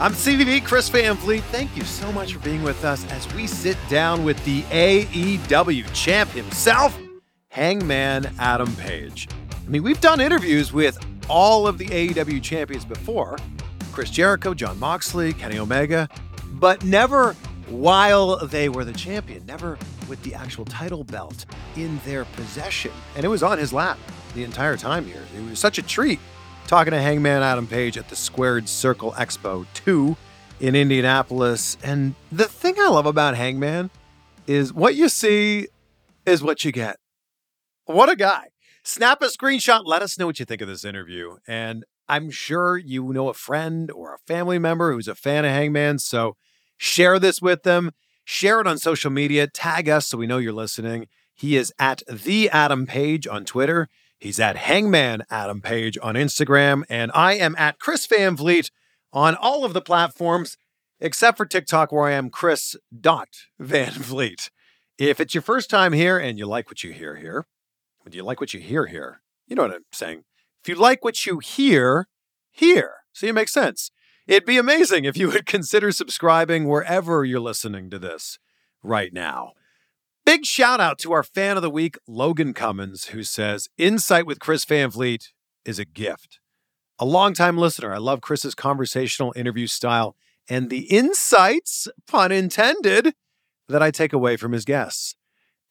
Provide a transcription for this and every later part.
I'm CVV Chris Van Vliet. Thank you so much for being with us as we sit down with the AEW champ himself, Hangman Adam Page. I mean, we've done interviews with all of the AEW champions before Chris Jericho, Jon Moxley, Kenny Omega, but never while they were the champion, never with the actual title belt in their possession. And it was on his lap the entire time here. It was such a treat talking to Hangman Adam Page at the Squared Circle Expo 2 in Indianapolis. And the thing I love about Hangman is what you see is what you get. What a guy. Snap a screenshot. Let us know what you think of this interview. And I'm sure you know a friend or a family member who's a fan of Hangman. So share this with them. Share it on social media. Tag us so we know you're listening. He is at the Adam Page on Twitter. He's at Hangman Adam Page on Instagram. And I am at Chris Van Vliet on all of the platforms except for TikTok, where I am Chris dot Van Vliet. If it's your first time here and you like what you hear here, do you like what you hear here? You know what I'm saying. If you like what you hear, here. See, it makes sense. It'd be amazing if you would consider subscribing wherever you're listening to this right now. Big shout out to our fan of the week, Logan Cummins, who says, Insight with Chris Van Vliet is a gift. A longtime listener, I love Chris's conversational interview style and the insights, pun intended, that I take away from his guests.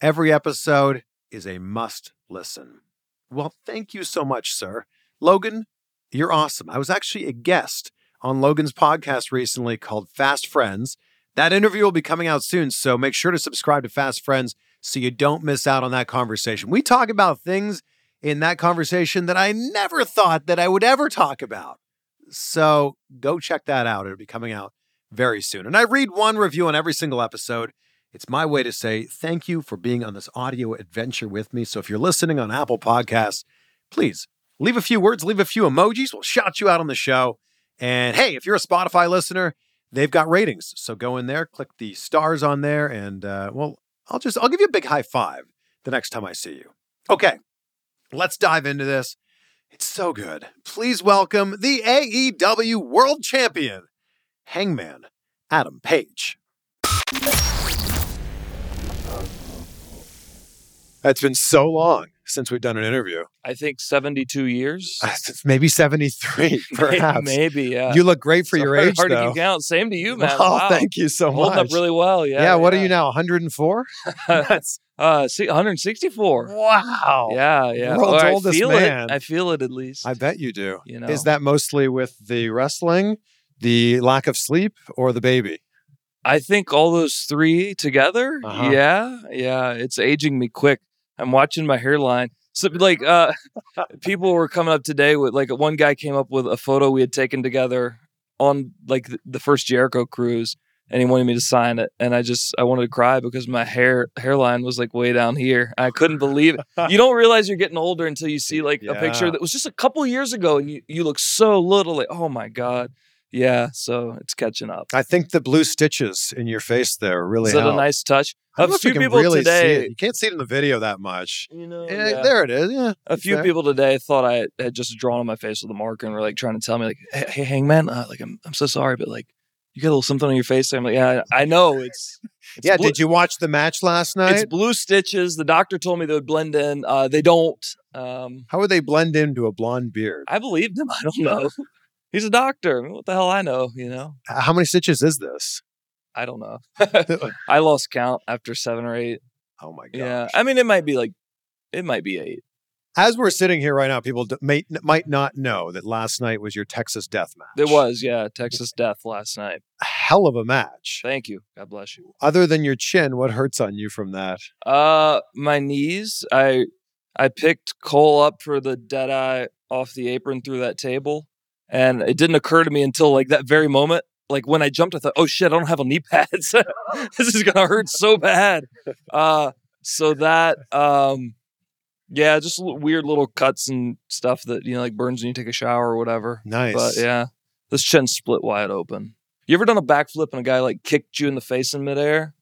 Every episode is a must listen. Well, thank you so much, sir. Logan, you're awesome. I was actually a guest on Logan's podcast recently called Fast Friends. That interview will be coming out soon, so make sure to subscribe to Fast Friends so you don't miss out on that conversation. We talk about things in that conversation that I never thought that I would ever talk about. So go check that out. It'll be coming out very soon. And I read one review on every single episode. It's my way to say thank you for being on this audio adventure with me. So if you're listening on Apple Podcasts, please leave a few words, leave a few emojis. We'll shout you out on the show. And hey, if you're a Spotify listener, they've got ratings. So go in there, click the stars on there, and uh, well, I'll just I'll give you a big high five the next time I see you. Okay, let's dive into this. It's so good. Please welcome the AEW World Champion, Hangman Adam Page. It's been so long since we've done an interview. I think 72 years. Maybe 73, perhaps. Maybe, yeah. You look great for your Hard- age, Hard though. to keep count. Same to you, man. Oh, wow. thank you so Holding much. up really well. Yeah. yeah, what are you now, 104? That's uh, see, 164. Wow. Yeah, yeah. World's Or I oldest feel man. It. I feel it at least. I bet you do. You know. Is that mostly with the wrestling, the lack of sleep, or the baby? I think all those three together. Uh-huh. Yeah, yeah. It's aging me quick. I'm watching my hairline. So like uh people were coming up today with like one guy came up with a photo we had taken together on like the first Jericho cruise and he wanted me to sign it and I just I wanted to cry because my hair hairline was like way down here. I couldn't believe it. You don't realize you're getting older until you see like a picture that was just a couple years ago and you, you look so little like oh my god. Yeah, so it's catching up. I think the blue stitches in your face there really Is that a nice touch? A know if you few people really today. You can't see it in the video that much. you know, Eh, yeah. There it is. Yeah. a few there. people today thought I had just drawn on my face with a marker and were like trying to tell me like, "Hey, hey Hangman, uh, like I'm I'm so sorry, but like you got a little something on your face." I'm like, "Yeah, I know it's." it's Yeah. blue- Did you watch the match last night? It's blue stitches. The doctor told me they would blend in. Uh, they don't. Um, How would they blend into a blonde beard? I believed him. I don't know. He's a doctor. What the hell I know? You know. How many stitches is this? I don't know. I lost count after seven or eight. Oh my god. Yeah. I mean, it might be like, it might be eight. As we're sitting here right now, people d- may, might not know that last night was your Texas Death Match. It was, yeah. Texas Death last night. a hell of a match. Thank you. God bless you. Other than your chin, what hurts on you from that? Uh, my knees. I I picked Cole up for the dead eye off the apron through that table, and it didn't occur to me until like that very moment. Like when I jumped, I thought, "Oh shit, I don't have a knee pads. this is gonna hurt so bad." Uh, so that um, yeah, just weird little cuts and stuff that you know like burns when you take a shower or whatever. Nice. But yeah, this chin split wide open. You ever done a backflip and a guy like kicked you in the face in midair?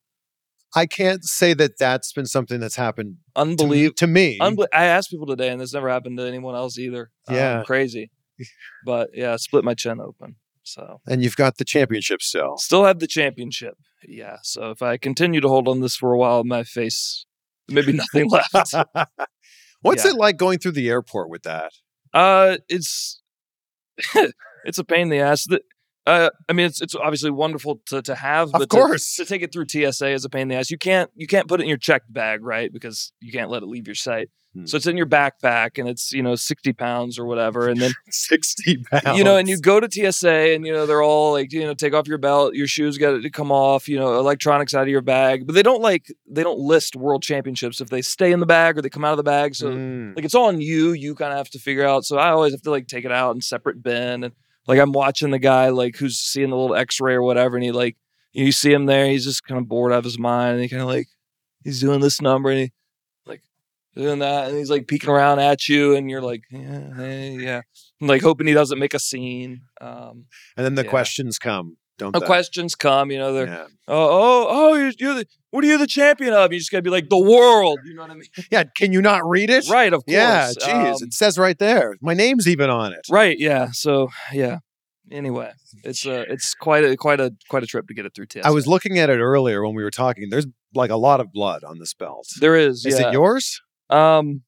I can't say that that's been something that's happened to, Unbelievable. to me. Unbel- I asked people today, and this never happened to anyone else either. Um, Yeah. crazy. But yeah, split my chin open. So and you've got the championship still. still have the championship. Yeah. So if I continue to hold on this for a while, my face maybe nothing left. What's Yeah. it like going through the airport with that? Uh, it's it's a pain in the ass. Uh, I mean, it's it's obviously wonderful to to have, Of but to- course. to, take it through TSA is a pain in the ass. You can't you can't put it in your checked bag, right? Because you can't let it leave your sight. Hmm. So it's in your backpack, and it's you know sixty pounds or whatever, and then 60 pounds. you know, and you go to TSA, and you know they're all like, you know, take off your belt, your shoes got to come off, you know, electronics out of your bag, but they don't like they don't list world championships if they stay in the bag or they come out of the bag. So Mm. like it's all on you. You kind of have to figure out. So I always have to like take it out in separate bin, and like I'm watching the guy like who's seeing the little X-ray or whatever, and he like you see him there, he's just kind of bored out of his mind, and he kind of like he's doing this number, and he like doing that, and he's like peeking around at you, and you're like, yeah, hey, yeah, I'm, like hoping he doesn't make a scene. Um, and then the yeah. questions come, don't the they? questions come, you know, they're Yeah. oh oh oh, you're, you're the what are you the champion of? You just gotta be like the world, you know what I mean? yeah, can you not read it? Right, of course. Yeah, geez, Um, it says right there. My name's even on it. Right. Yeah. So yeah. Anyway, it's uh it's quite a quite a quite a trip to get it through TSA. I was looking at it earlier when we were talking. There's like a lot of blood on this belt. There is. Is yeah. it yours? Um,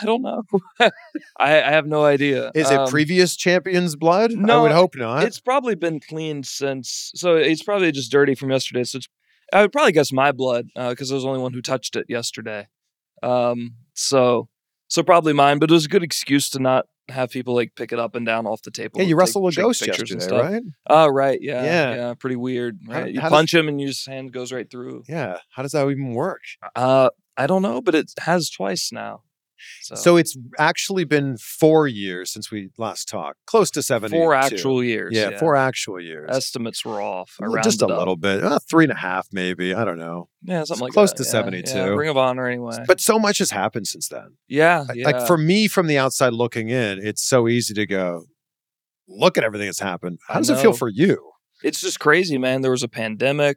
I don't know. I I have no idea. Is Um, it previous champion's blood? No, I would hope not. It's probably been cleaned since. So it's probably just dirty from yesterday. So it's. I would probably guess my blood because I was the only one who touched it yesterday. Um. So. So probably mine, but it was a good excuse to not have people like pick it up and down off the table. yeah, you take- wrestled a ghost yesterday, stuff. right? Oh, right. Yeah. Yeah. Yeah. Pretty weird. How- you how does- punch him and your hand goes right through. Yeah. How does that even work? Uh, I don't know, but it has twice now. So, So it's actually been four years since we last talked. Close to seven. four actual years. Yeah, four actual years. estimates were off. Well, just a up. little bit, uh, three and a half, maybe. I don't know. Yeah, something like close that. to yeah, 72. Yeah, Ring of Honor, anyway. But so much has happened since then. yeah, Like- yeah. Like for me, from the outside looking in, it's so easy to go, look at everything that's happened. How does it feel for you? it's just crazy, man. There was a pandemic.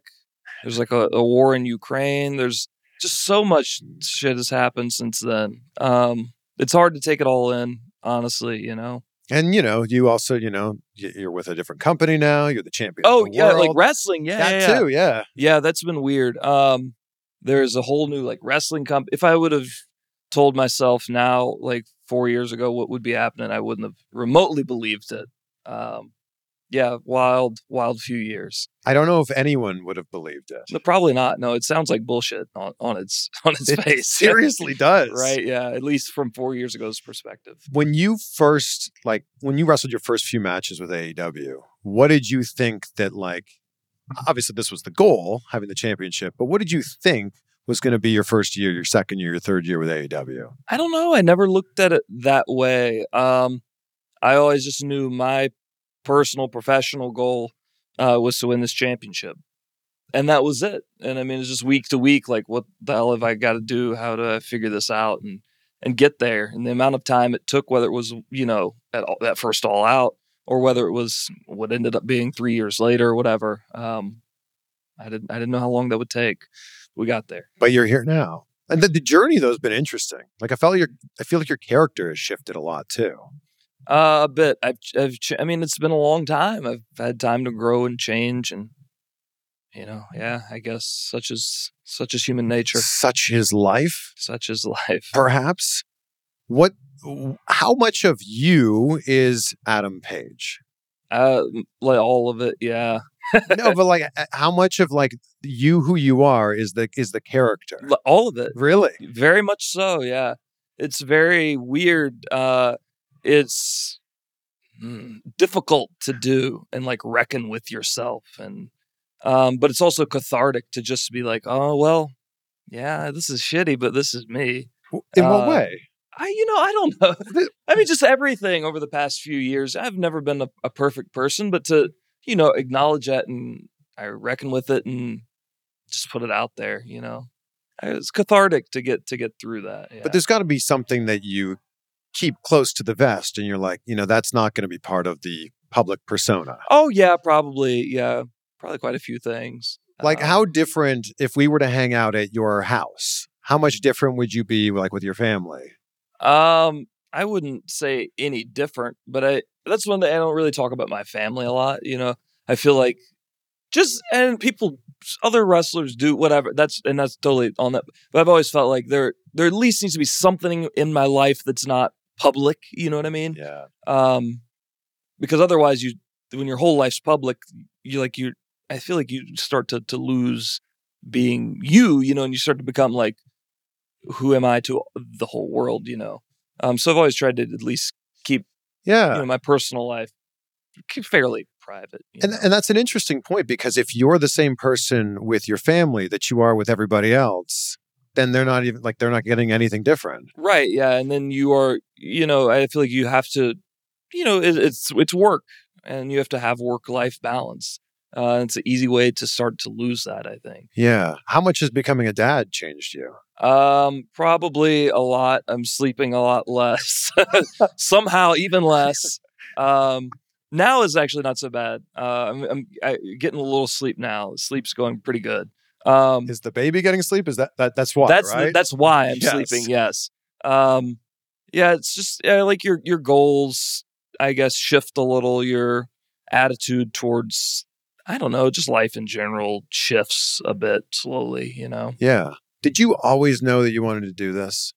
There's like a, a war in Ukraine. There's just so much shit has happened since then. Um, it's hard to take it all in, honestly. You know. And you know, you also, you know, you're with a different company now. You're the champion. Oh the yeah, like wrestling. Yeah, that yeah, yeah. too. Yeah. Yeah, that's been weird. Um, there's a whole new like wrestling comp. If I would have told myself now, like four years ago, what would be happening, I wouldn't have remotely believed it. Um, yeah, wild, wild few years. I don't know if anyone would have believed it. No, probably not. No, it sounds like bullshit on, on its on its It face. seriously does. right? Yeah, at least from four years ago's perspective. When you first, like, when you wrestled your first few matches with AEW, what did you think that, like, obviously this was the goal, having the championship, but what did you think was going to be your first year, your second year, your third year with AEW? I don't know. I never looked at it that way. Um, I always just knew my personal professional goal uh, was to win this championship, and that was it. And I mean, it's just week to week. Like, what the hell have I got to do? How do I figure this out and and get there? And the amount of time it took, whether it was you know at all, that first all out or whether it was what ended up being three years later or whatever. Um, I didn't I didn't know how long that would take. We got there. But you're here now. And the, the journey though has been interesting. Like I felt your I feel like your character has shifted a lot too. Uh, a bit. I've, I've, ch- I mean, it's been a long time. I've had time to grow and change, and you know, yeah, I guess such is such is human nature. Such is life, Such is life. perhaps. What how much of you is Adam Page? Uh, like all of it. Yeah, no, but like how much of like you who you are is the is the character? All of it. Really? Very much so. Yeah, it's very weird. Uh, it's mm, difficult to do and like reckon with yourself, and um, but it's also cathartic to just be like, oh well, yeah, this is shitty, but this is me. In what Uh, way? I, you know, I don't know. I mean, just everything over the past few years. I've never been a, a perfect person, but to, you know, acknowledge that and I reckon with it and just put it out there, you know, it's cathartic to get, to get through that. Yeah. But there's got to be something that you keep close to the vest, and you're like, you know, that's not going to be part of the public persona. oh yeah, probably. Yeah. Probably quite a few things. Like, Um, how different if we were to hang out at your house? How much different would you be like with your family? Um, I wouldn't say any different, but I that's one that I don't really talk about my family a lot. You know, I feel like just and people, other wrestlers do whatever. That's and that's totally on that. But I've always felt like there there at least needs to be something in my life that's not public. You know what I mean? Yeah. Um, because otherwise, you when your whole life's public, you like you. I feel like you start to to lose being you. You know, and you start to become like, who am I to the whole world? You know. Um, so I've always tried to at least keep Yeah. you know my personal life fairly private. And, know. and that's an interesting point because if you're the same person with your family that you are with everybody else, then they're not even like they're not getting anything different. Right. Yeah. And then you are, you know, I feel like you have to, you know, it, it's it's work, and you have to have work life balance. Uh, it's an easy way to start to lose that. I think. Yeah. How much has becoming a dad changed you? Um, probably a lot. I'm sleeping a lot less. Somehow, even less. Um, now is actually not so bad. Uh, I'm, I'm I, getting a little sleep now. Sleep's going pretty good. Um, Is the baby getting sleep? Is that, that that's why, that's right? that's why I'm Yes. sleeping. Yes. Um, yeah, it's just yeah, like your your goals, I guess, shift a little. Your attitude towards I don't know, just life in general shifts a bit slowly. You know, yeah. Did you always know that you wanted to do this?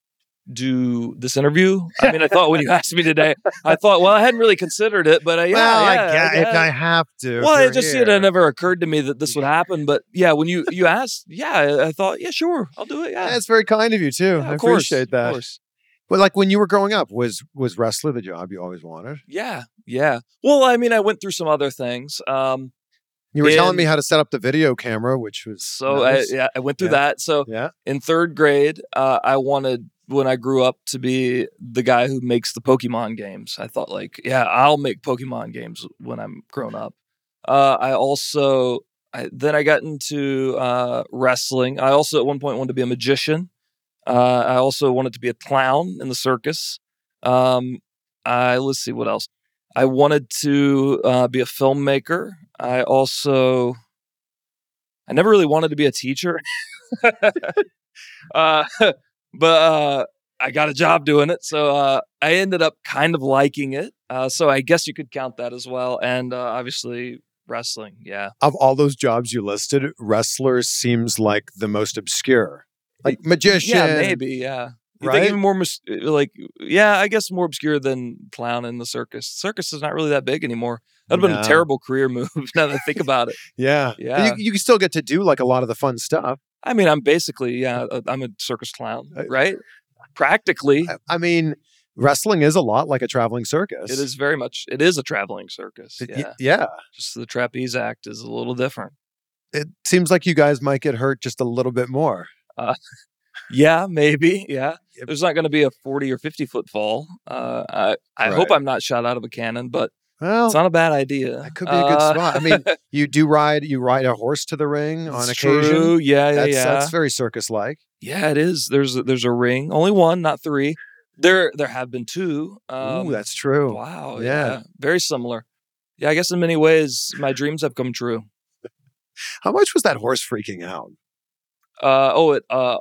Do this interview. I mean, I thought when you asked me today, I thought, well, I hadn't really considered it, but uh, yeah, well, yeah, I, get, guess. if I have to. well, it just here. you know, never occurred to me that this would happen. But yeah, when you you asked, yeah, I, I thought, yeah, sure, I'll do it. Yeah, That's very kind of you too. Yeah, I of course, appreciate of that. course. But like when you were growing up, was was wrestler the job you always wanted? Yeah, yeah. Well, I mean, I went through some other things. Um, You were telling me how to set up the video camera, which was so nice. I, yeah, I went through Yeah. that. So yeah. in third grade, uh, I wanted when I grew up to be the guy who makes the Pokemon games. I thought like, yeah, I'll make Pokemon games when I'm grown up. Uh, I also I, then I got into uh, wrestling. I also at one point wanted to be a magician. Uh, I also wanted to be a clown in the circus. Um, I let's see what else. I wanted to uh, be a filmmaker. I also I never really wanted to be a teacher. uh, but uh, I got a job doing it, so uh, I ended up kind of liking it. Uh, so I guess you could count that as well, and uh, obviously wrestling. Yeah, Of all those jobs you listed, wrestler seems like the most obscure. Like magician. yeah, maybe. Yeah, you right? think even more mis- like yeah, I guess more obscure than clown in the circus. Circus is not really that big anymore. That'd have been a terrible career move now that I think about it. Yeah. Yeah. You, you can still get to do like a lot of the fun stuff. I mean, I'm basically yeah, uh, I'm a circus clown, Uh, right? Practically, I, mean, wrestling is a lot like a traveling circus. it is very much. It is a traveling circus. It- y- Yeah, yeah. just the trapeze act is a little different. It seems like you guys might get hurt just a little bit more. Yeah, maybe. Yeah, there's not going to be a 40 or 50 foot fall. Uh, I I hope I'm not shot out of a cannon, but Well, it's not a bad idea. that could be a good Uh, spot. I mean, you do ride you ride a horse to the ring on occasion. True. Yeah, yeah, That's, yeah. that's very circus like. yeah, it is. There's a, there's a ring, only one, not three. There there have been two. Um, Ooh, that's true. wow. Yeah. Yeah. very similar. yeah, I guess in many ways my dreams have come true. How much was that horse freaking out? Uh, oh, it uh,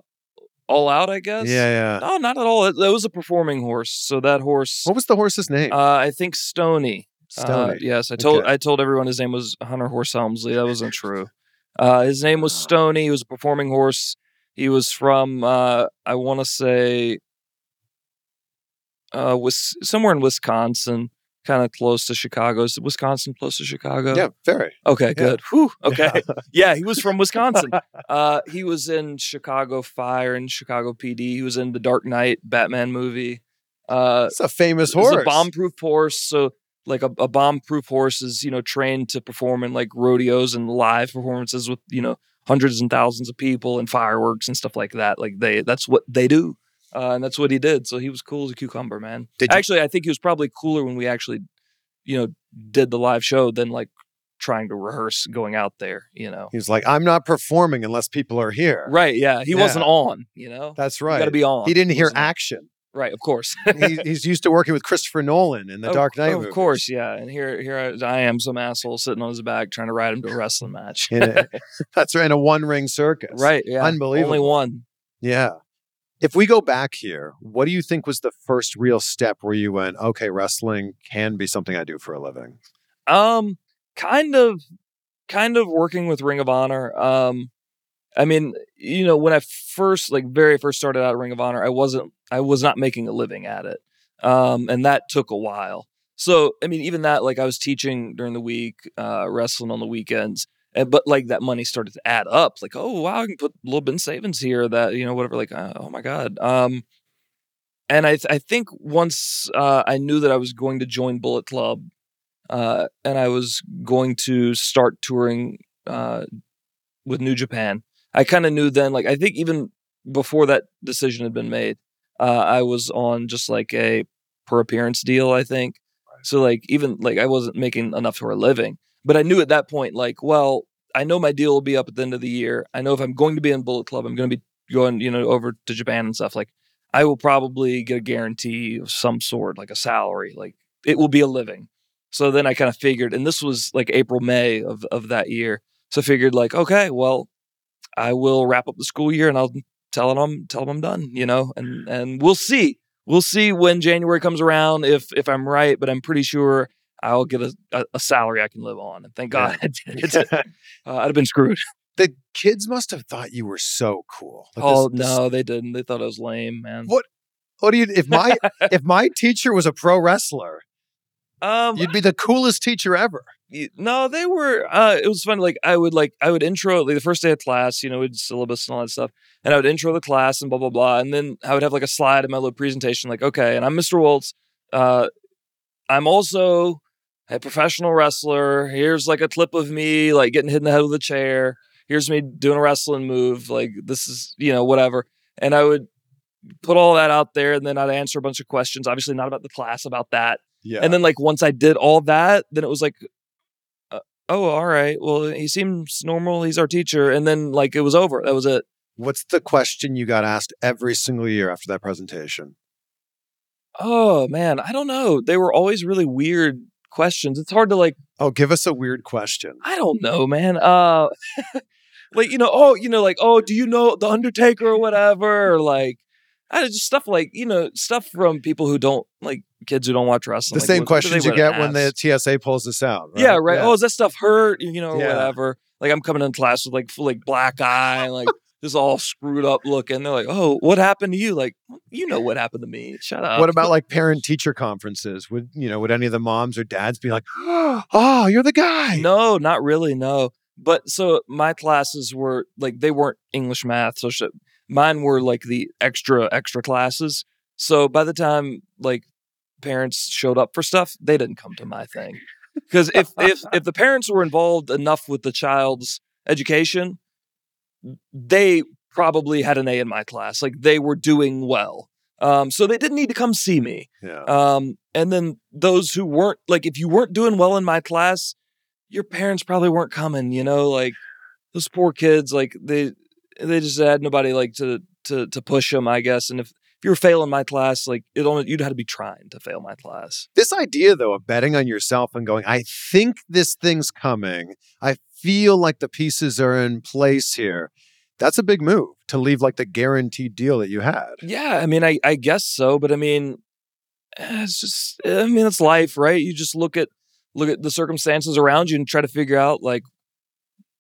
all out, I guess. Yeah, yeah. No, not at all. It, it was a performing horse. So that horse, What was the horse's name? uh, I think Stony. Uh, yes, I told Okay. I told everyone his name was Hunter Horse Helmsley. That wasn't true. Uh, his name was. Stony. He was a performing horse. He was from uh, I want to say uh, was somewhere in Wisconsin, kind of close to Chicago. Is Wisconsin close to Chicago? yeah, very. Okay, good. Whew, okay. Yeah. Yeah, he was from Wisconsin. Uh, he was in Chicago Fire and Chicago PD. He was in the Dark Knight Batman movie. Uh, It's a famous it's horse. a bomb-proof horse. So, like a, a bomb-proof horse is you know trained to perform in like rodeos and live performances with you know hundreds and thousands of people and fireworks and stuff like that. Like they, that's what they do, uh, and that's what he did. So he was cool as a cucumber, man. Did you- actually, I think he was probably cooler when we actually, you know, did the live show than like trying to rehearse going out there. You know. He was like, I'm not performing unless people are here. Right. Yeah. He Yeah. wasn't on, you know? That's You right. got to be on. he didn't hear action. Right. Of course. he, he's used to working with Christopher Nolan in the Of- Dark Knight. Of movies. course. Yeah. And here, here I, I am, some asshole sitting on his back trying to ride him to a wrestling match. In a- that's right. In a one ring circus. right. Yeah. Unbelievable. Only one. Yeah. If we go back here, what do you think was the first real step where you went, okay, wrestling can be something I do for a living? Um, kind of, kind of working with Ring of Honor. Um, I mean, you know, when I first, like, very first started out Ring of Honor, I wasn't, I was not making a living at it. Um, and that took a while. So, I mean, even that, like, I was teaching during the week, uh, wrestling on the weekends. And, but like that money started to add up. Like, oh wow, I can put a little bit in savings here. That you know, whatever. Like, uh, oh my god. Um, and I, th- I think once uh, I knew that I was going to join Bullet Club, uh, and I was going to start touring uh, with New Japan. I kind of knew then, like I think even before that decision had been made, uh, I was on just like a per appearance deal. I think so. Like even like I wasn't making enough for a living, but I knew at that point, like, well, I know my deal will be up at the end of the year. I know if I'm going to be in Bullet Club, I'm going to be going, you know, over to Japan and stuff. Like I will probably get a guarantee of some sort, like a salary. Like it will be a living. So then I kind of figured, and this was like April, May of, of that year. So I figured like, okay, well, I will wrap up the school year and I'll tell them tell them I'm done, you know, and and we'll see. We'll see when January comes around if if I'm right, but I'm pretty sure I'll get a, a, a salary I can live on. And thank God I did. uh, I'd have been screwed. the kids must have thought you were so cool. Like oh this- this- no, they didn't. They thought I was lame, man. What- what do you if my if my teacher was a pro wrestler, Um, you'd be the coolest teacher ever. no, they were. Uh, it was fun. Like I would like I would intro like the first day of class, you know, with syllabus and all that stuff, and I would intro the class and blah blah blah, and then I would have like a slide in my little presentation, like okay, and I'm Mr. Waltz. Uh, I'm also a professional wrestler. Here's like a clip of me like getting hit in the head with a chair. Here's me doing a wrestling move. Like this is you know whatever, and I would put all that out there, and then I'd answer a bunch of questions. Obviously, not about the class, about that. Yeah. And then like once I did all that, then it was like, uh, oh, all right. Well, he seems normal. He's our teacher. And then like it was over. That was it. What's the question you got asked every single year after that presentation? Oh man, I don't know. They were always really weird questions. It's hard to like. Oh, give us a weird question. I don't know, man. Uh, like you know, oh, you know, like oh, do you know the Undertaker or whatever, or like. I just stuff like you know stuff from people who don't like kids who don't watch wrestling. The like, same what- questions you get when the? TSA pulls this out. Yeah, right. Oh, is that stuff hurt? You know, Yeah. whatever. Like I'm coming in class with like full like black eye, like just all screwed up looking. They're like, "Oh, what happened to you?" Like, you know what happened to me. Shut up. what about like parent teacher conferences? Would you know? Would any of the moms or dads be like, "Oh, you're the guy"? No, not really. No. But so my classes were like they weren't English, math, so shit. Mine were like the extra extra classes. So by the time like parents showed up for stuff, they didn't come to my thing. Because if if if the parents were involved enough with the child's education, they probably had an A in my class. Like they were doing well. Um, so they didn't need to come see me. Yeah. Um, and then those who weren't like, if you weren't doing well in my class, your parents probably weren't coming. You know, like those poor kids, like they they just had nobody like to to to push them, I guess. And if if you were failing my class, like it only you'd have to be trying to fail my class. This idea, though, of betting on yourself and going, I think this thing's coming. I feel like the pieces are in place here. That's a big move to leave like the guaranteed deal that you had. Yeah, I mean, I I guess so, but I mean, eh, it's just I mean, it's life, right? You just look at look at the circumstances around you and try to figure out like,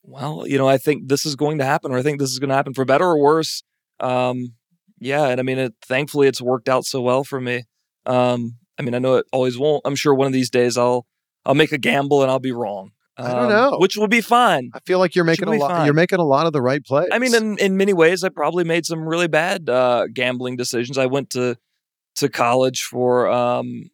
well, you know, I think this is going to happen, or I think this is going to happen for better or worse. Um, yeah, and I mean, it, thankfully, it's worked out so well for me. Um, I mean, I know it always won't. I'm sure one of these days I'll I'll make a gamble and I'll be wrong. I don't um, know. which will be fine. I feel like you're making a lot. fine. You're making a lot of the right plays. I mean, in, in many ways, I probably made some really bad uh, gambling decisions. I went to to college for um,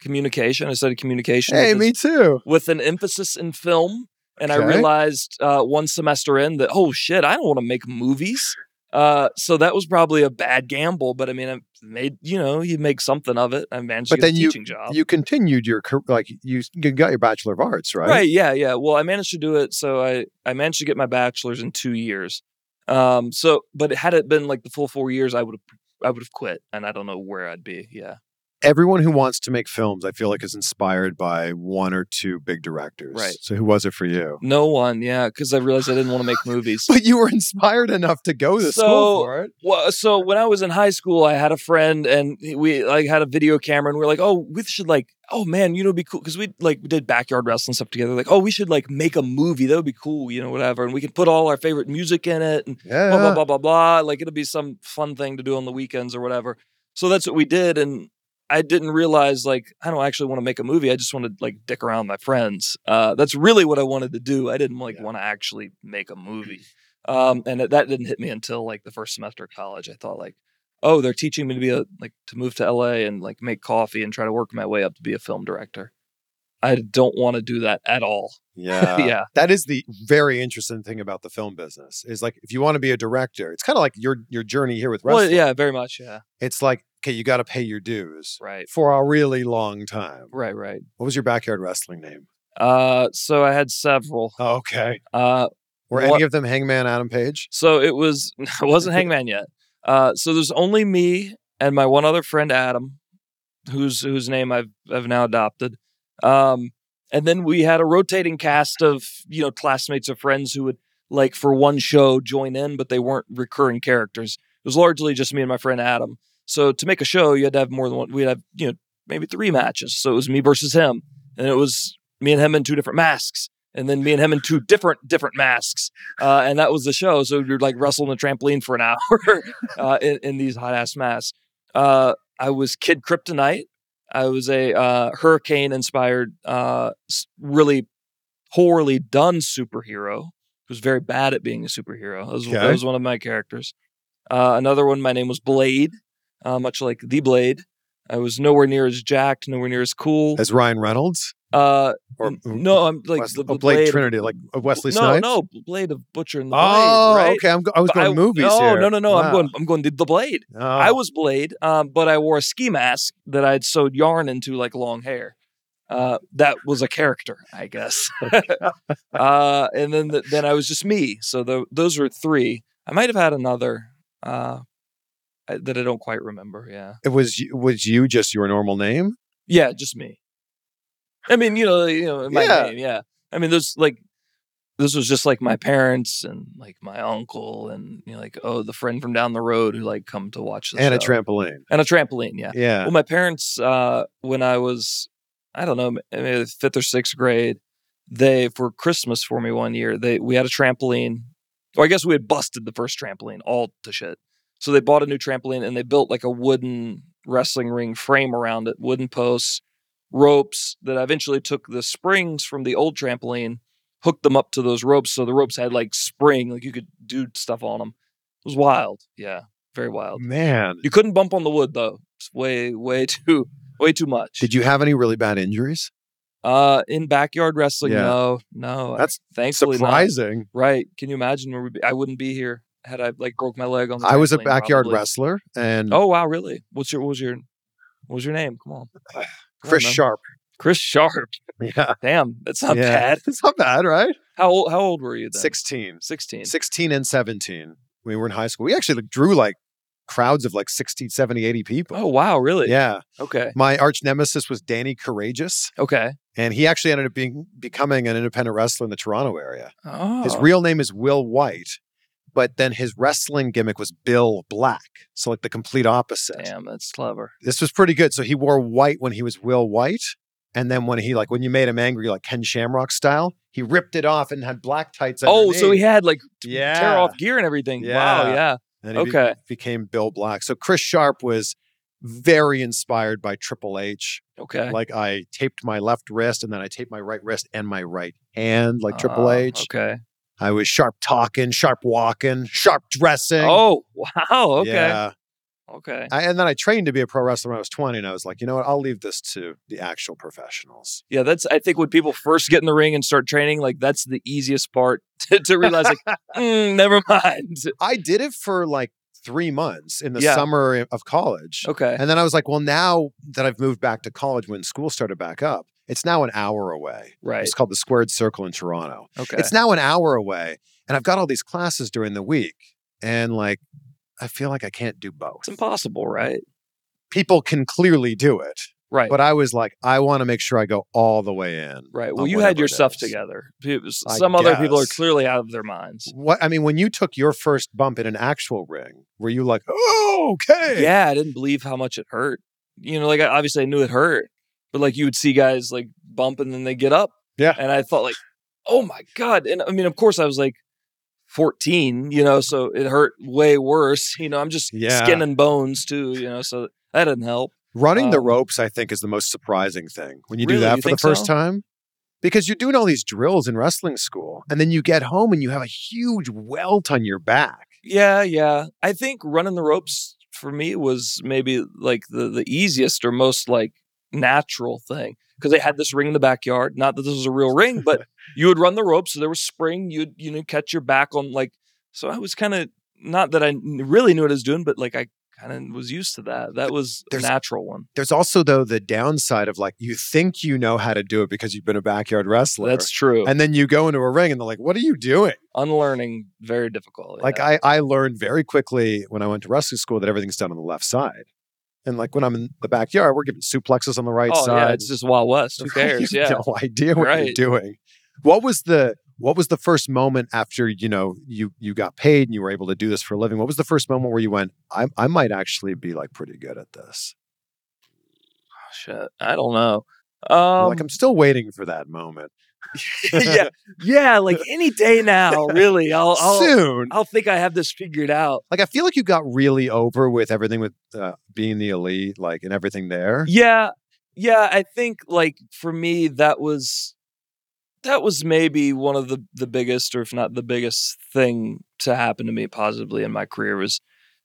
communication. I studied communication. hey, me too. with an emphasis in film, and I realized uh, one semester in that oh shit, I don't want to make movies. Uh, so that was probably a bad gamble, but I mean, I made you know you make something of it. I managed But to get then a you teaching job. you continued your like you you got your bachelor of arts, right? Right. Yeah. Yeah. Well, I managed to do it. So I I managed to get my bachelor's in two years. Um. So, but had it been like the full four years, I would have I would have quit, and I don't know where I'd be. Yeah. Everyone who wants to make films, I feel like, is inspired by one or two big directors. Right. So who was it for you? No one. Yeah. Because I realized I didn't want to make movies. But you were inspired enough to go to school So- for it. Well, so when I was in high school, I had a friend, and we like had a video camera, and we are like, "Oh, we should like, oh man, you know, it'd be cool," because we like we did backyard wrestling stuff together. Like, oh, we should like make a movie. That would be cool, you know, whatever, and we could put all our favorite music in it, and Yeah. blah blah blah blah blah. Like it'll be some fun thing to do on the weekends or whatever. So that's what we did, and I didn't realize like I don't actually want to make a movie. I just want to like dick around with my friends. Uh, that's really what I wanted to do. I didn't like Yeah. want to actually make a movie. Um, and that didn't hit me until like the first semester of college. I thought like, oh, they're teaching me to be a like to move to LA and like make coffee and try to work my way up to be a film director. I don't want to do that at all. Yeah. Yeah. That is the very interesting thing about the film business is like if you want to be a director, it's kind of like your your journey here with Well, yeah, very much. Yeah. It's like, okay, you got to pay your dues Right. for a really long time. Right. Right. What was your backyard wrestling name? Uh, so I had several. Oh, okay. Uh, Were What- any of them Hangman Adam Page? So it was it wasn't Hangman yet. Uh, so there's only me and my one other friend Adam, whose whose name I've I've now adopted. Um, and then we had a rotating cast of you know classmates of friends who would like for one show join in, but they weren't recurring characters. It was largely just me and my friend Adam. So to make a show, you had to have more than one. We'd have you know maybe three matches. So it was me versus him, and it was me and him in two different masks and then me and him in two different different masks, uh, and that was the show. So you're like wrestling the trampoline for an hour uh, in, in these hot ass masks. Uh, I was Kid Kryptonite. I was a uh, hurricane inspired, uh, really poorly done superhero. Who was very bad at being a superhero. That was, that was one of my characters. Uh, another one, my name was Blade, uh, much like the Blade. I was nowhere near as jacked, nowhere near as cool. As Ryan Reynolds? Uh, Or no, I'm like Wes- the, oh, Blade, Blade Trinity, like uh, Wesley no, Snipes? no, Blade of Butcher and the Oh, Blade. Right? okay. I'm go- I was But going I- movies no, here. no, no, no. I'm going. I'm going the, the Blade. Oh. I was Blade, um, but I wore a ski mask that I'd sewed yarn into like long hair. Uh, that was a character, I guess. uh, and then the, then I was just me. So the, those were three. I might have had another uh, I- that I don't quite remember. Yeah, It was was you just your normal name? yeah, just me. I mean, you know, you know, my Yeah. name. Yeah, I mean, there's like this was just like my parents and like my uncle and you know, like oh the friend from down the road who like come to watch the and a trampoline. and a trampoline. Yeah. Yeah. Well, my parents, uh, when I was, I don't know, maybe fifth or sixth grade, they for Christmas for me one year, they we had a trampoline. Or I guess we had busted the first trampoline all to shit. So they bought a new trampoline and they built like a wooden wrestling ring frame around it, wooden posts, ropes that eventually took the springs from the old trampoline, hooked them up to those ropes. So the ropes had like spring, like you could do stuff on them. It was wild. Yeah. Very wild. Man. You couldn't bump on the wood though. It's way, way too, way too much. Did you have any really bad injuries? Uh, in backyard wrestling, Yeah. no, no. I- That's thankfully not. Surprising. Right? Can you imagine where? I wouldn't be here had I like broke my leg on. the I was a backyard probably. wrestler and Oh wow, really? What's your what was your what was your name? Come on, uh, Come Chris man. Sharp. Chris Sharp. Yeah. Damn, that's not Yeah. bad. It's not bad, right? How old? How old were you then? 16. Sixteen. 16 and 17. We were in high school. We actually like, drew like crowds of like 60, 70, 80 people. Oh wow, really? Yeah. Okay. My arch nemesis was Danny Courageous, Okay. and he actually ended up being becoming an independent wrestler in the Toronto area. Oh. His real name is Will White, but then his wrestling gimmick was Bill Black. So like the complete opposite. Damn, that's clever. This was pretty good. So he wore white when he was Will White. And then when he like when you made him angry, like Ken Shamrock style, he ripped it off and had black tights. Oh, so he had like yeah, tear off gear and everything. Wow. Yeah. Yeah. And he be- Okay. became Bill Black. So Chris Sharp was very inspired by Triple H. Okay. Like I taped my left wrist and then I taped my right wrist and my right hand, like Triple Oh, H. Okay. I was sharp talking, sharp walking, sharp dressing. Oh wow. Okay. Yeah. Okay. I, and then I trained to be a pro wrestler when I was 20, and I was like, you know what? I'll leave this to the actual professionals. Yeah, that's I think when people first get in the ring and start training, like that's the easiest part to, to realize like, mm, never mind. I did it for like three months in the Yeah. summer of college. Okay. And then I was like, well, now that I've moved back to college when school started back up, it's now an hour away. Right. It's called the Squared Circle in Toronto. Okay. It's now an hour away. And I've got all these classes during the week. And like, I feel like I can't do both. It's impossible, right? People can clearly do it. Right. But I was like, I want to make sure I go all the way in. right. Well, you had your stuff together. Pe- s- I Some other people are clearly out of their minds. What I mean, when you took your first bump in an actual ring, were you like, oh, okay? Yeah, I didn't believe how much it hurt. You know, like obviously I knew it hurt, but like you would see guys like bump and then they get up. Yeah. And I thought like, oh my god. And I mean, of course, I was like 14. You know, so it hurt way worse. You know, I'm just Yeah. skin and bones too. You know, so that didn't help. Running the Um, ropes, I think, is the most surprising thing when you do that You for the first so? time. Because you're doing all these drills in wrestling school, and then you get home and you have a huge welt on your back. Yeah, yeah. I think running the ropes for me was maybe like the the easiest or most like natural thing because they had this ring in the backyard. Not that this was a real ring, but you would run the rope. So there was spring. You'd you know catch your back on like. So I was kind of not that I really knew what I was doing, but like I kind of was used to that. That was There's- a natural one. There's also though the downside of like you think you know how to do it because you've been a backyard wrestler. That's true. and then you go into a ring and they're like, "What are you doing?" Unlearning very difficult. Like yeah. I, I learned very quickly when I went to wrestling school that everything's done on the left side. And like when I'm in the backyard, we're giving suplexes on the right oh side. yeah, it's just Wild West. Who cares? you Yeah. have no idea what you're doing. What was the what was the first moment after you know you you got paid and you were able to do this for a living? What was the first moment where you went, I I might actually be like pretty good at this? Shit, I don't know. Um, like I'm still waiting for that moment. yeah, yeah. Like any day now, really. I'll, I'll, Soon. I'll think I have this figured out. Like I feel like you got really over with everything with uh, Being The Elite, like and everything there. Yeah, yeah. I think like for me, that was that was maybe one of the the biggest, or if not the biggest thing to happen to me positively in my career was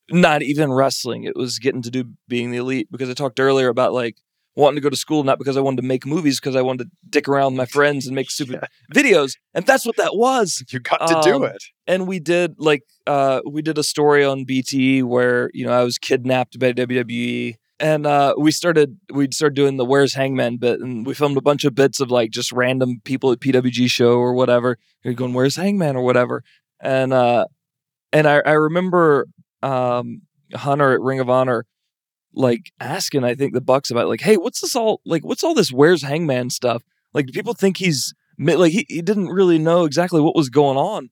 not even wrestling. It was getting to do Being The Elite because I talked earlier about like wanting to go to school not because I wanted to make movies because I wanted to dick around with my friends and make stupid videos. And that's what that was. You got to do Um, it. and we did like uh we did a story on BTE where you know I was kidnapped by WWE and uh we started we started doing the Where's Hangman bit and we filmed a bunch of bits of like just random people at PWG show or whatever. You're going Where's Hangman? or whatever. And uh and I I remember um Hunter at Ring of Honor like asking I think the Bucks about like hey what's this all like what's all this Where's Hangman stuff? Like do people think he's like he, he didn't really know exactly what was going on.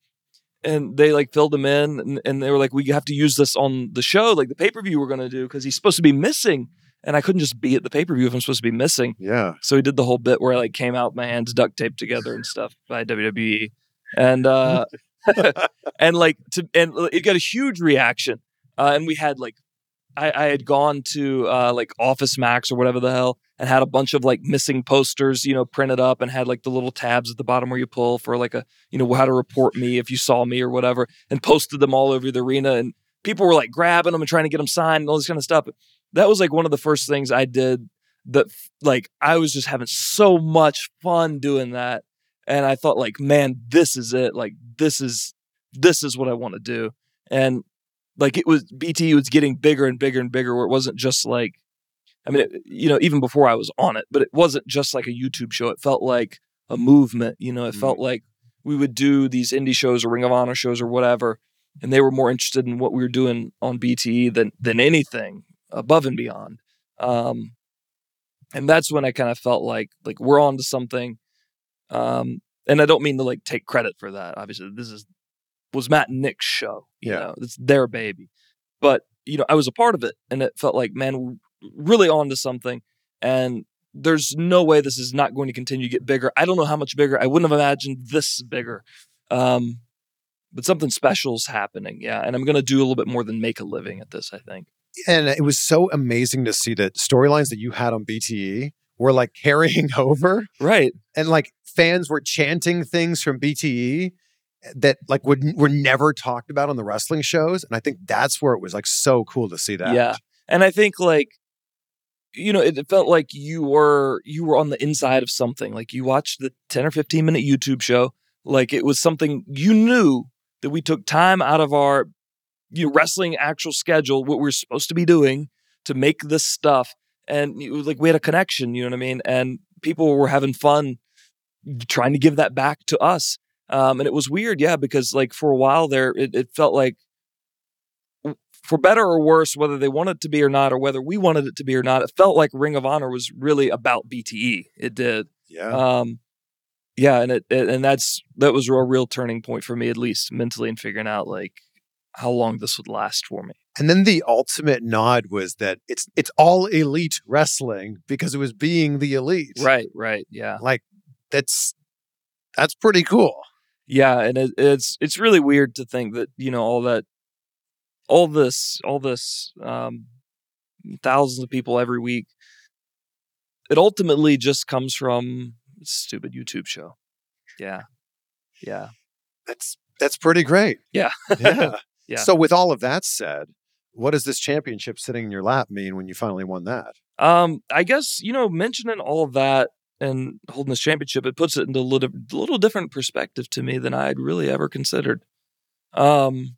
And they like filled him in and, and they were like we have to use this on the show like the pay-per-view we're going to do because he's supposed to be missing. And i couldn't just be at the pay-per-view if i'm supposed to be missing. Yeah. so he did the whole bit where i like came out my hands duct taped together and stuff by wwe and uh and like to and it got a huge reaction. Uh, and we had like I, I had gone to uh, like Office Max or whatever the hell and had a bunch of like missing posters, you know, printed up and had like the little tabs at the bottom where you pull for like a, you know, how to report me if you saw me or whatever, and posted them all over the arena. And people were like grabbing them and trying to get them signed and all this kind of stuff. That was like one of the first things I did that, like, I was just having so much fun doing that. And I thought, like, man, this is it. Like, this is, this is what I want to do. And like it was BT was getting bigger and bigger and bigger where it wasn't just like I mean it, you know even before I was on it but it wasn't just like a YouTube show it felt like a movement you know it felt like we would do these indie shows or Ring of Honor shows or whatever and they were more interested in what we were doing on BTE than than anything above and beyond. Um, and that's when I kind of felt like like we're on to something. Um, and I don't mean to like take credit for that. Obviously, this is was Matt and Nick's show. You Yeah. know, it's their baby. But you know, I was a part of it, and it felt like man, we're really on to something. And there's no way this is not going to continue to get bigger. I don't know how much bigger. I wouldn't have imagined this bigger. Um, but something special's happening. Yeah, and I'm going to do a little bit more than make a living at this. I think. And it was so amazing to see that storylines that you had on BTE were like carrying over Right. and like fans were chanting things from BTE that like would were never talked about on the wrestling shows and I think that's where it was like so cool to see that. Yeah. And I think like you know, it, felt like you were you were on the inside of something. Like you watched the 10 or 15 minute YouTube show, like it was something you knew that we took time out of our you know, wrestling actual schedule, what we're supposed to be doing to make this stuff. And it was like we had a connection, you know what I mean? And people were having fun trying to give that back to us. Um, and it was weird, yeah, because like for a while there, it, it felt like for better or worse, whether they wanted it to be or not, or whether we wanted it to be or not, it felt like Ring of Honor was really about BTE. It did. Yeah. Um, yeah, and it, it and that's that was a real turning point for me, at least mentally, in figuring out like how long this would last for me. And then the ultimate nod was that it's it's all elite wrestling because it was being the elite. Right, right, yeah, Like that's that's pretty cool. Yeah, and it, it's it's really weird to think that you know all that, all this, all this, um, thousands of people every week. It ultimately just comes from stupid YouTube show. Yeah, yeah. That's that's pretty great. Yeah. Yeah. Yeah. So with all of that said, what does this championship sitting in your lap mean when you finally won that? Um, I guess you know, mentioning all of that and holding this championship, it puts it into a little, little different perspective to me than I'd really ever considered. Um,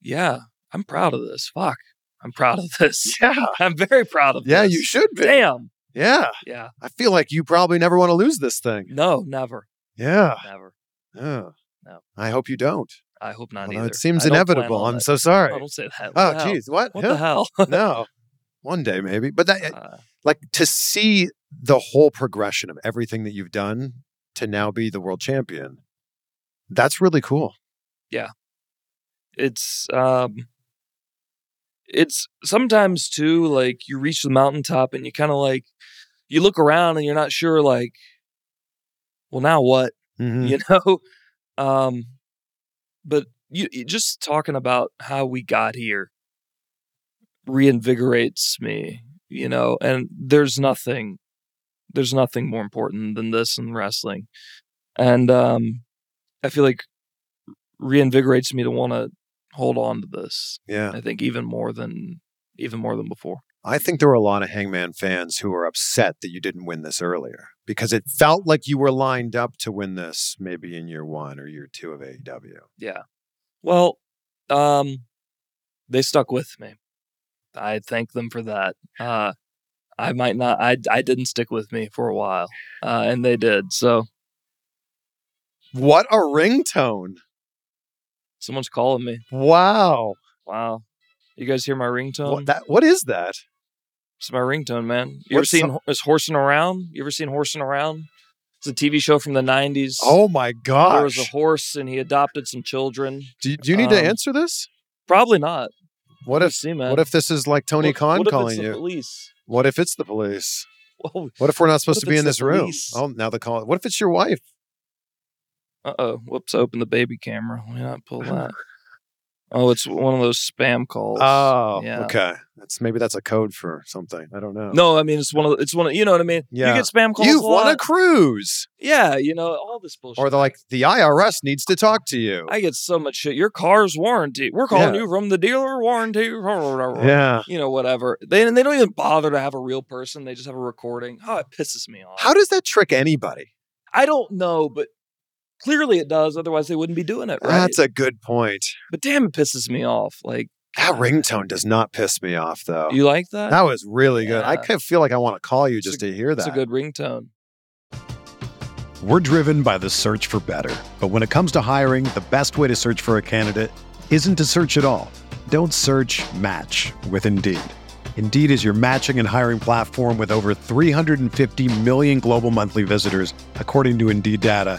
yeah, I'm proud of this. Fuck, I'm proud of this. Yeah. I'm very proud of this. Yeah, this. you should be. Damn. Yeah. Yeah. I feel like you probably never want to lose this thing. No, never, Yeah. never. Yeah. No. I hope you don't. I hope not Although either. it seems I inevitable. I'm that. so sorry. Oh, don't say that. What Oh, geez. What? What Huh? the hell? no. One day, maybe. But that, Uh, like to see the whole progression of everything that you've done to now be the world champion, that's really cool. Yeah, it's um it's sometimes too like you reach the mountaintop and you kind of like you look around and you're not sure like well now what Mhm. you know um but you- just talking about how we got here reinvigorates me you know and there's nothing there's nothing more important than this in wrestling and um i feel like reinvigorates me to want to hold on to this Yeah. i think even more than even more than before I think there were a lot of Hangman fans who were upset that you didn't win this earlier because it felt like you were lined up to win this maybe in year one or year two of AEW. Yeah. Well, um, they stuck with me. I thank them for that. Uh, I might not. I I didn't stick with me for a while, uh, and they did. So What a ringtone. someone's calling me. Wow. Wow. You guys hear my ringtone? What that what is that? It's my ringtone, man. You ever seen some- is horsing around? You ever seen horsing around? It's a TV show from the '90s. Oh my god! there was a horse, and he adopted some children. Do you, do you need to um, answer this? Probably not. What We'll if see, man. what if this is like Tony What- Khan what if it's calling the you? Police. What if it's the police? Whoa. What if we're not supposed to be in this room? police? Oh, now the call. What if it's your wife? Uh oh. Whoops. I opened the baby camera. Me not pull that. Oh, it's one of those spam calls. Oh, yeah. okay. That's maybe that's a code for something. I don't know. No, I mean it's one of the, it's one of you know what I mean. Yeah. You get spam calls. You've a won a cruise, yeah, you know all this bullshit. or they're like the IRS needs to talk to you. I get so much shit. Your car's warranty. We're calling Yeah. you from the dealer warranty. yeah. You know whatever. They and they don't even bother to have a real person. They just have a recording. Oh, it pisses me off. How does that trick anybody? I don't know, but clearly it does. Otherwise they wouldn't be doing it, right? That's a good point. but damn, it pisses me off. Like That ringtone does not piss me off though. you like that? that was really good. I kind of feel like I want to call you It's just a- to hear that. It's a good ringtone. We're driven by the search for better. But when it comes to hiring, the best way to search for a candidate isn't to search at all. Don't search match with Indeed. Indeed is your matching and hiring platform with over 350 million global monthly visitors, according to Indeed data,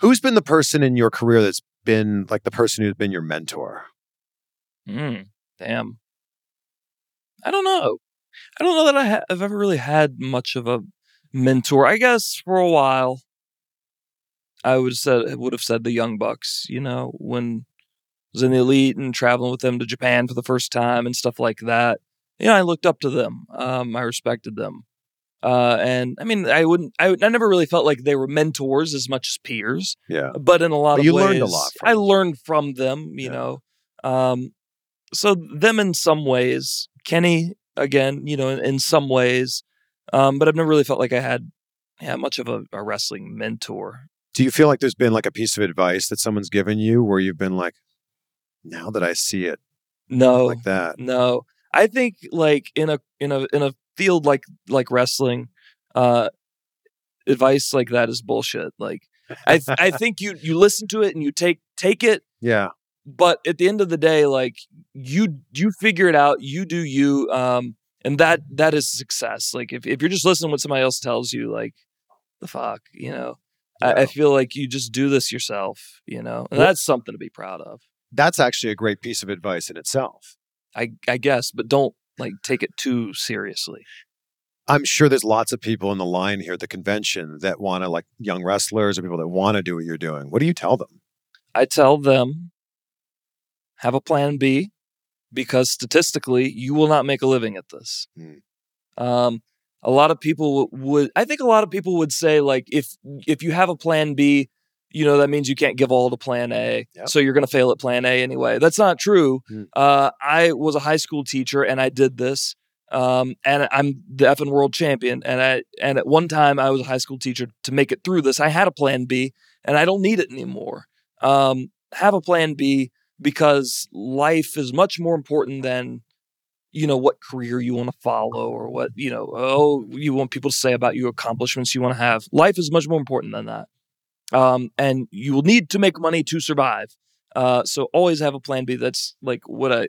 Who's been the person in your career that's been like the person who's been your mentor? Mm, damn. I don't know. I don't know that I ha- I've ever really had much of a mentor. I guess for a while, I would have said would have said the Young Bucks. You know, when I was in the elite and traveling with them to Japan for the first time and stuff like that. You know, I looked up to them. Um, I respected them. Uh, and I mean, I wouldn't, I, I never really felt like they were mentors as much as peers, Yeah. but in a lot But of you ways, learned a lot I them. learned from them, you Yeah. know. Um, so them in some ways, Kenny again, you know, in, in some ways, um, but I've never really felt like I had, yeah, much of a, a wrestling mentor. Do you feel like there's been like a piece of advice that someone's given you where you've been like, now that I see it No, like that? No, I think like in a in a in a field like like wrestling, uh, advice like that is bullshit. Like I th- I think you you listen to it and you take take it, Yeah. but at the end of the day, like you you figure it out, you do you, um, and that that is success. Like if if you're just listening to what somebody else tells you, like the fuck, you know. I, I feel like you just do this yourself, you know, and Well- that's something to be proud of. That's actually a great piece of advice in itself. I I guess, but don't like take it too seriously. I'm sure there's lots of people in the line here at the convention that want to, like young wrestlers or people that want to do what you're doing. What do you tell them? I tell them have a plan B because statistically you will not make a living at this. Hmm. Um, a lot of people would I think a lot of people would say like if if you have a plan B, you know that means you can't give all to plan A. Yep. So you're going to fail at plan A anyway. That's not true. Hmm. Uh, I was a high school teacher and I did this. Um, and I'm the effing world champion. And I and at one time I was a high school teacher to make it through this. I had a plan B and I don't need it anymore. Um, have a plan B because life is much more important than you know what career you want to follow or what you know oh you want people to say about you accomplishments you want to have life is much more important than that um, and you will need to make money to survive. Uh, so always have a plan b. That's like what i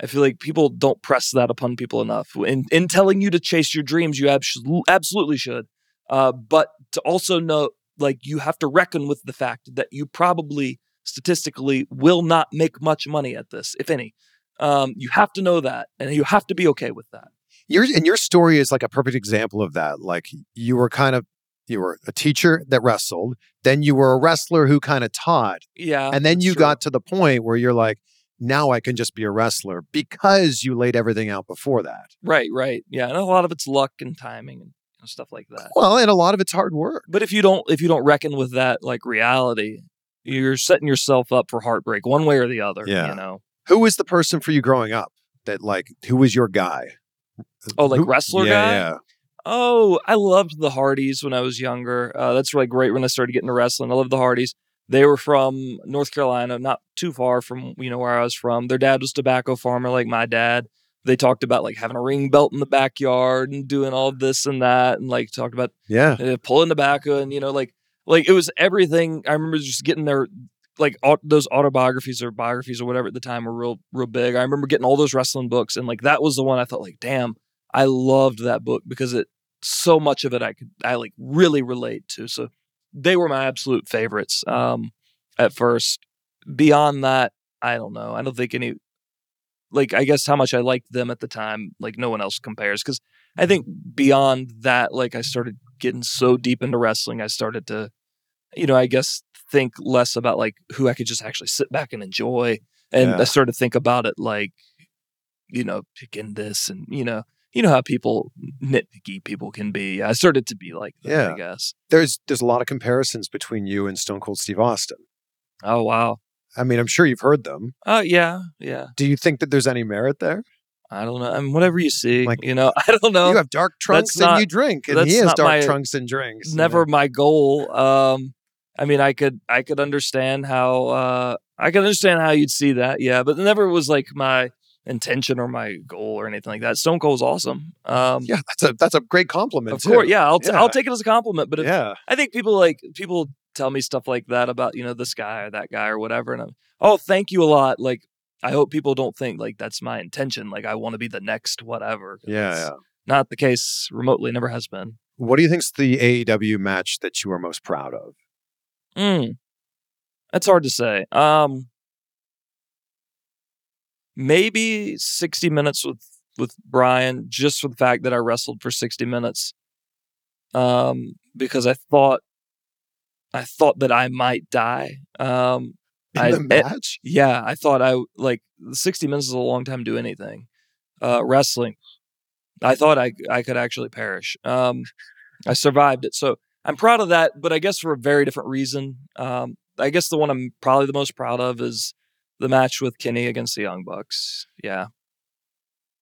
i feel like people don't press that upon people enough. In, in telling you to chase your dreams you abso- absolutely should. Uh, but to also know like you have to reckon with the fact that you probably statistically will not make much money at this if any. Um, you have to know that and you have to be okay with that. Your and your story is like a perfect example of that. Like you were kind of you were a teacher that wrestled, then you were a wrestler who kind of taught, yeah and then you got to the point where you're like, now I can just be a wrestler because you laid everything out before that. right right yeah and a lot of it's luck and timing and stuff like that Well, and a lot of it's hard work. but if you don't if you don't reckon with that like reality you're setting yourself up for heartbreak one way or the other Yeah. you know Who was the person for you growing up that like who was your guy? Oh, like Who- wrestler yeah, guy? Yeah. Oh, I loved the Hardys when I was younger. Uh, that's really great when I started getting to wrestling. I loved the Hardys. They were from North Carolina, not too far from you know where I was from. Their dad was tobacco farmer, like my dad. They talked about like having a ring belt in the backyard and doing all this and that, and like talked about Yeah. uh, pulling tobacco and you know like like it was everything. I remember just getting their like au- those autobiographies or biographies or whatever at the time were real real big. I remember getting all those wrestling books and like that was the one I thought like, damn, I loved that book because it so much of it I could I like really relate to. So they were my absolute favorites um at first. Beyond that, I don't know. I don't think any like I guess how much I liked them at the time, like no one else compares. Because I think beyond that, like I started getting so deep into wrestling, I started to, you know, I guess think less about like who I could just actually sit back and enjoy, and Yeah. I started to think about it like, you know, picking this and you know, you know how people nitpicky people can be. I started to be like that, Yeah. I guess. There's there's a lot of comparisons between you and Stone Cold Steve Austin. Oh wow. I mean, I'm sure you've heard them. Oh yeah, yeah. Do you think that there's any merit there? I don't know. I mean, whatever you see, Like, you know. I don't know. you have dark trunks and you drink, and he has dark my- trunks and drinks. you never know? my goal. Um, I mean, I could I could understand how uh, I could understand how you'd see that, yeah, but it never was like my intention or my goal or anything like that. Stone Cold's awesome. Um, Yeah, that's a that's a great compliment. of too. course, yeah, I'll t- Yeah. I'll take it as a compliment. But if, yeah, I think people like people tell me stuff like that about you know this guy or that guy or whatever, and I'm oh thank you a lot. Like I hope people don't think like that's my intention. Like I want to be the next whatever. yeah, yeah. Not the case remotely. Never has been. What do you think's the AEW match that you are most proud of? Mm. That's hard to say. Um, maybe 60 minutes with with Brian, just for the fact that I wrestled for 60 minutes. Um, because I thought I thought that I might die. Um, In I- the eh, match? yeah, I thought I like 60 minutes is a long time to do anything. Uh, wrestling, I thought I I could actually perish. Um, I survived it, so I'm proud of that. But I guess for a very different reason. Um, I guess the one I'm probably the most proud of is the match with Kenny against the Young Bucks. Yeah,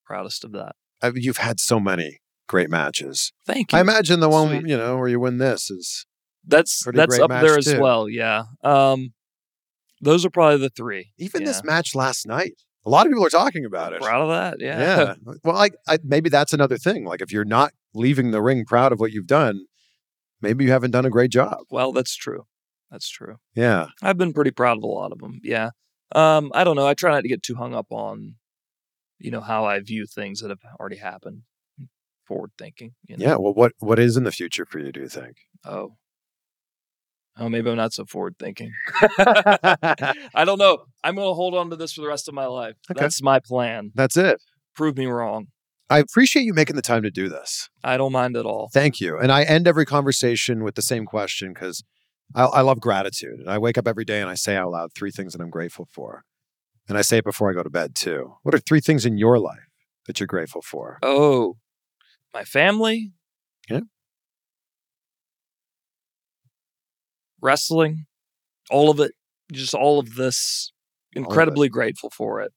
proudest of that. I mean, you've had so many great matches. Thank you. I imagine the one Sweet. you know where you win this is that's that's up there as too. well. Yeah. Um, those are probably the three. even Yeah. this match last night. A lot of people are talking about it. Proud of that. Yeah. Yeah. Well, I, I maybe that's another thing. Like if you're not leaving the ring proud of what you've done, maybe you haven't done a great job. well, that's true. That's true. Yeah. I've been pretty proud of a lot of them. Yeah. Um, I don't know. I try not to get too hung up on, you know, how I view things that have already happened. Forward thinking. You know? Yeah. Well, what what is in the future for you? Do you think? Oh. Oh, maybe I'm not so forward thinking. I don't know. I'm going to hold on to this for the rest of my life. Okay. That's my plan. That's it. Prove me wrong. I appreciate you making the time to do this. I don't mind at all. Thank you. And I end every conversation with the same question because I, I love gratitude. And I wake up every day and I say out loud three things that I'm grateful for. And I say it before I go to bed too. What are three things in your life that you're grateful for? Oh, my family. Yeah. Wrestling, all of it, just all of this. Incredibly grateful for it.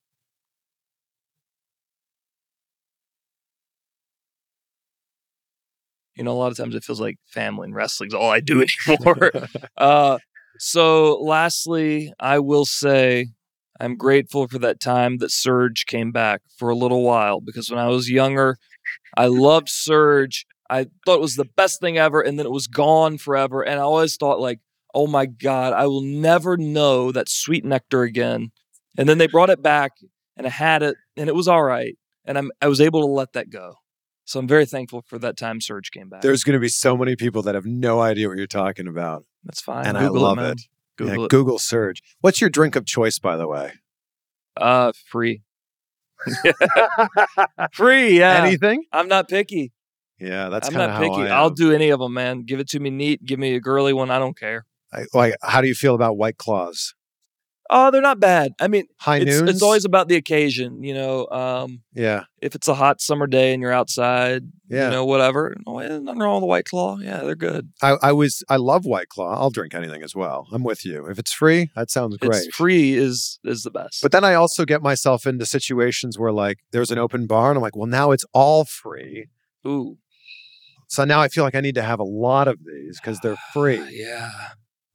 You know, a lot of times it feels like family and wrestling's all I do anymore. uh, so, lastly, I will say I'm grateful for that time that Surge came back for a little while because when I was younger, I loved Surge. I thought it was the best thing ever, and then it was gone forever. And I always thought, like, oh my God, I will never know that sweet nectar again. And then they brought it back, and I had it, and it was all right. And I'm, I was able to let that go. So I'm very thankful for that time Surge came back. There's going to be so many people that have no idea what you're talking about. That's fine. and I love man. it. Google yeah, it. Google search. What's your drink of choice, by the way? Uh, free. free, yeah. Anything? I'm not picky. Yeah, that's I'm kind of not how picky. I'll do any of them, man. Give it to me neat. Give me a girly one. I don't care. I, like, how do you feel about White Claws? Oh, they're not bad. I mean, High it's, noons. it's always about the occasion. You know, um, yeah, if it's a hot summer day and you're outside, yeah. you know, whatever. No, eh, nothing wrong with the White Claw. Yeah, they're good. I, I was I love White Claw. I'll drink anything as well. I'm with you. If it's free, that sounds great. It's free is is the best. But then I also get myself into situations where like there's an open bar and I'm like, well, now it's all free. ooh, So now I feel like I need to have a lot of these because they're free. yeah.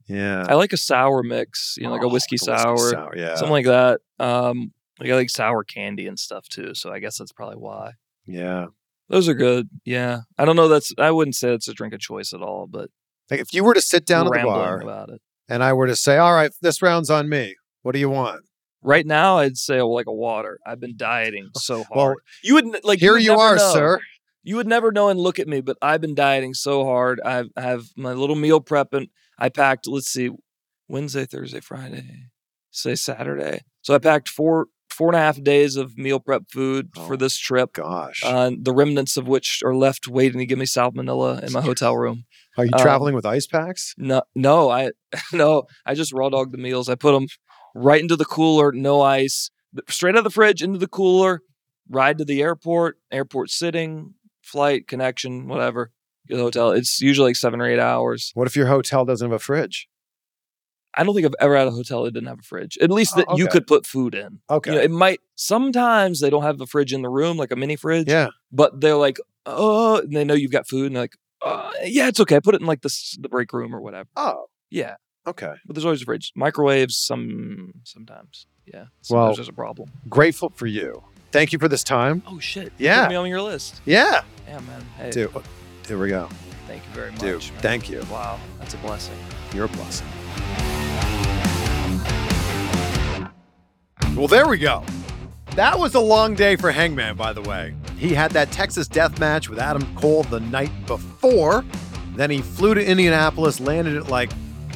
Yeah. I like a sour mix, you know, like a Oh, whiskey the whiskey sour, sour, Yeah. something like that. Um, like I like sour candy and stuff too, so I guess that's probably why. yeah. Those are good. Yeah, I don't know. That's I wouldn't say it's a drink of choice at all, but Like if you were to sit down at the bar about it. and I were to say, "All right, this round's on me. What do you want?" Right now, I'd say like a water. I've been dieting so hard. Well, you would like Here would you are, know. sir. You would never know and look at me, but I've been dieting so hard. I've, I have my little meal prep, and I packed. Let's see, Wednesday, Thursday, Friday, say Saturday. So I packed four four and a half days of meal prep food Oh, for this trip. Gosh. Uh, the remnants of which are left waiting to give me salmonella in my hotel room. Are you um, traveling with ice packs? No, no, I no, I just raw dog the meals. I put them right into the cooler, no ice, straight out of the fridge into the cooler. Ride to the airport, airport sitting, flight connection, whatever. The hotel. It's usually like seven or eight hours. What if your hotel doesn't have a fridge? I don't think I've ever had a hotel that didn't have a fridge. At least Oh, that you okay. could put food in. Okay. You know, it might sometimes they don't have the fridge in the room, like a mini fridge. yeah. But they're like, oh, and they know you've got food, and they're like, uh, yeah, it's okay. Put it in like the the break room or whatever. Oh. Yeah. Okay. But there's always a fridge. Microwaves, some sometimes. Yeah. Sometimes Well- there's a problem. Grateful for you. Thank you for this time. Oh shit. Yeah. Put me on your list. Yeah. Yeah, man. Hey, Dude. Here we go. thank you very much. Dude, man. thank you. Wow, that's a blessing. You're a blessing. Well, there we go. That was a long day for Hangman, by the way. He had that Texas death match with Adam Cole the night before. Then he flew to Indianapolis, landed at like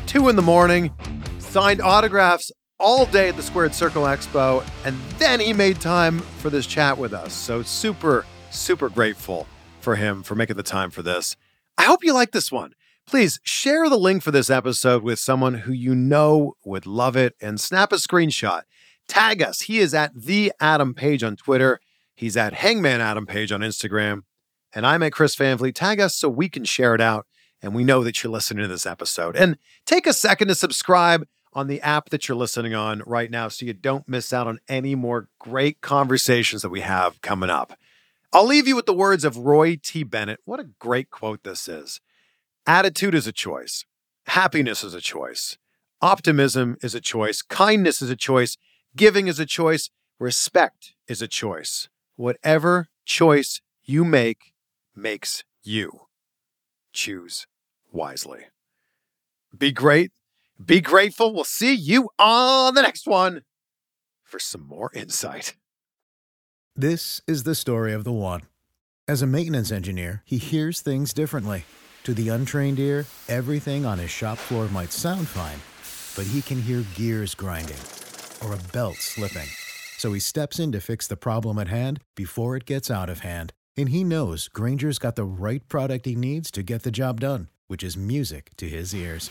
2 in the morning, signed autographs all day at the Squared Circle Expo, and then he made time for this chat with us. So super, super grateful for him for making the time for this. I hope you like this one. Please share the link for this episode with someone who you know would love it and snap a screenshot. Tag us. He is at the Adam Page on Twitter. He's at Hangman Adam Page on Instagram. And I'm at Chris Van Vliet. Tag us so we can share it out and we know that you're listening to this episode. And take a second to subscribe on the app that you're listening on right now so you don't miss out on any more great conversations that we have coming up. I'll leave you with the words of Roy T. Bennett. What a great quote this is. Attitude is a choice. Happiness is a choice. Optimism is a choice. Kindness is a choice. Giving is a choice. Respect is a choice. Whatever choice you make makes you. Choose wisely. Be great. Be grateful. We'll see you on the next one for some more insight. This is the story of the one. As a maintenance engineer, he hears things differently. To the untrained ear, everything on his shop floor might sound fine, but he can hear gears grinding or a belt slipping. So he steps in to fix the problem at hand before it gets out of hand. And he knows Grainger's got the right product he needs to get the job done, which is music to his ears.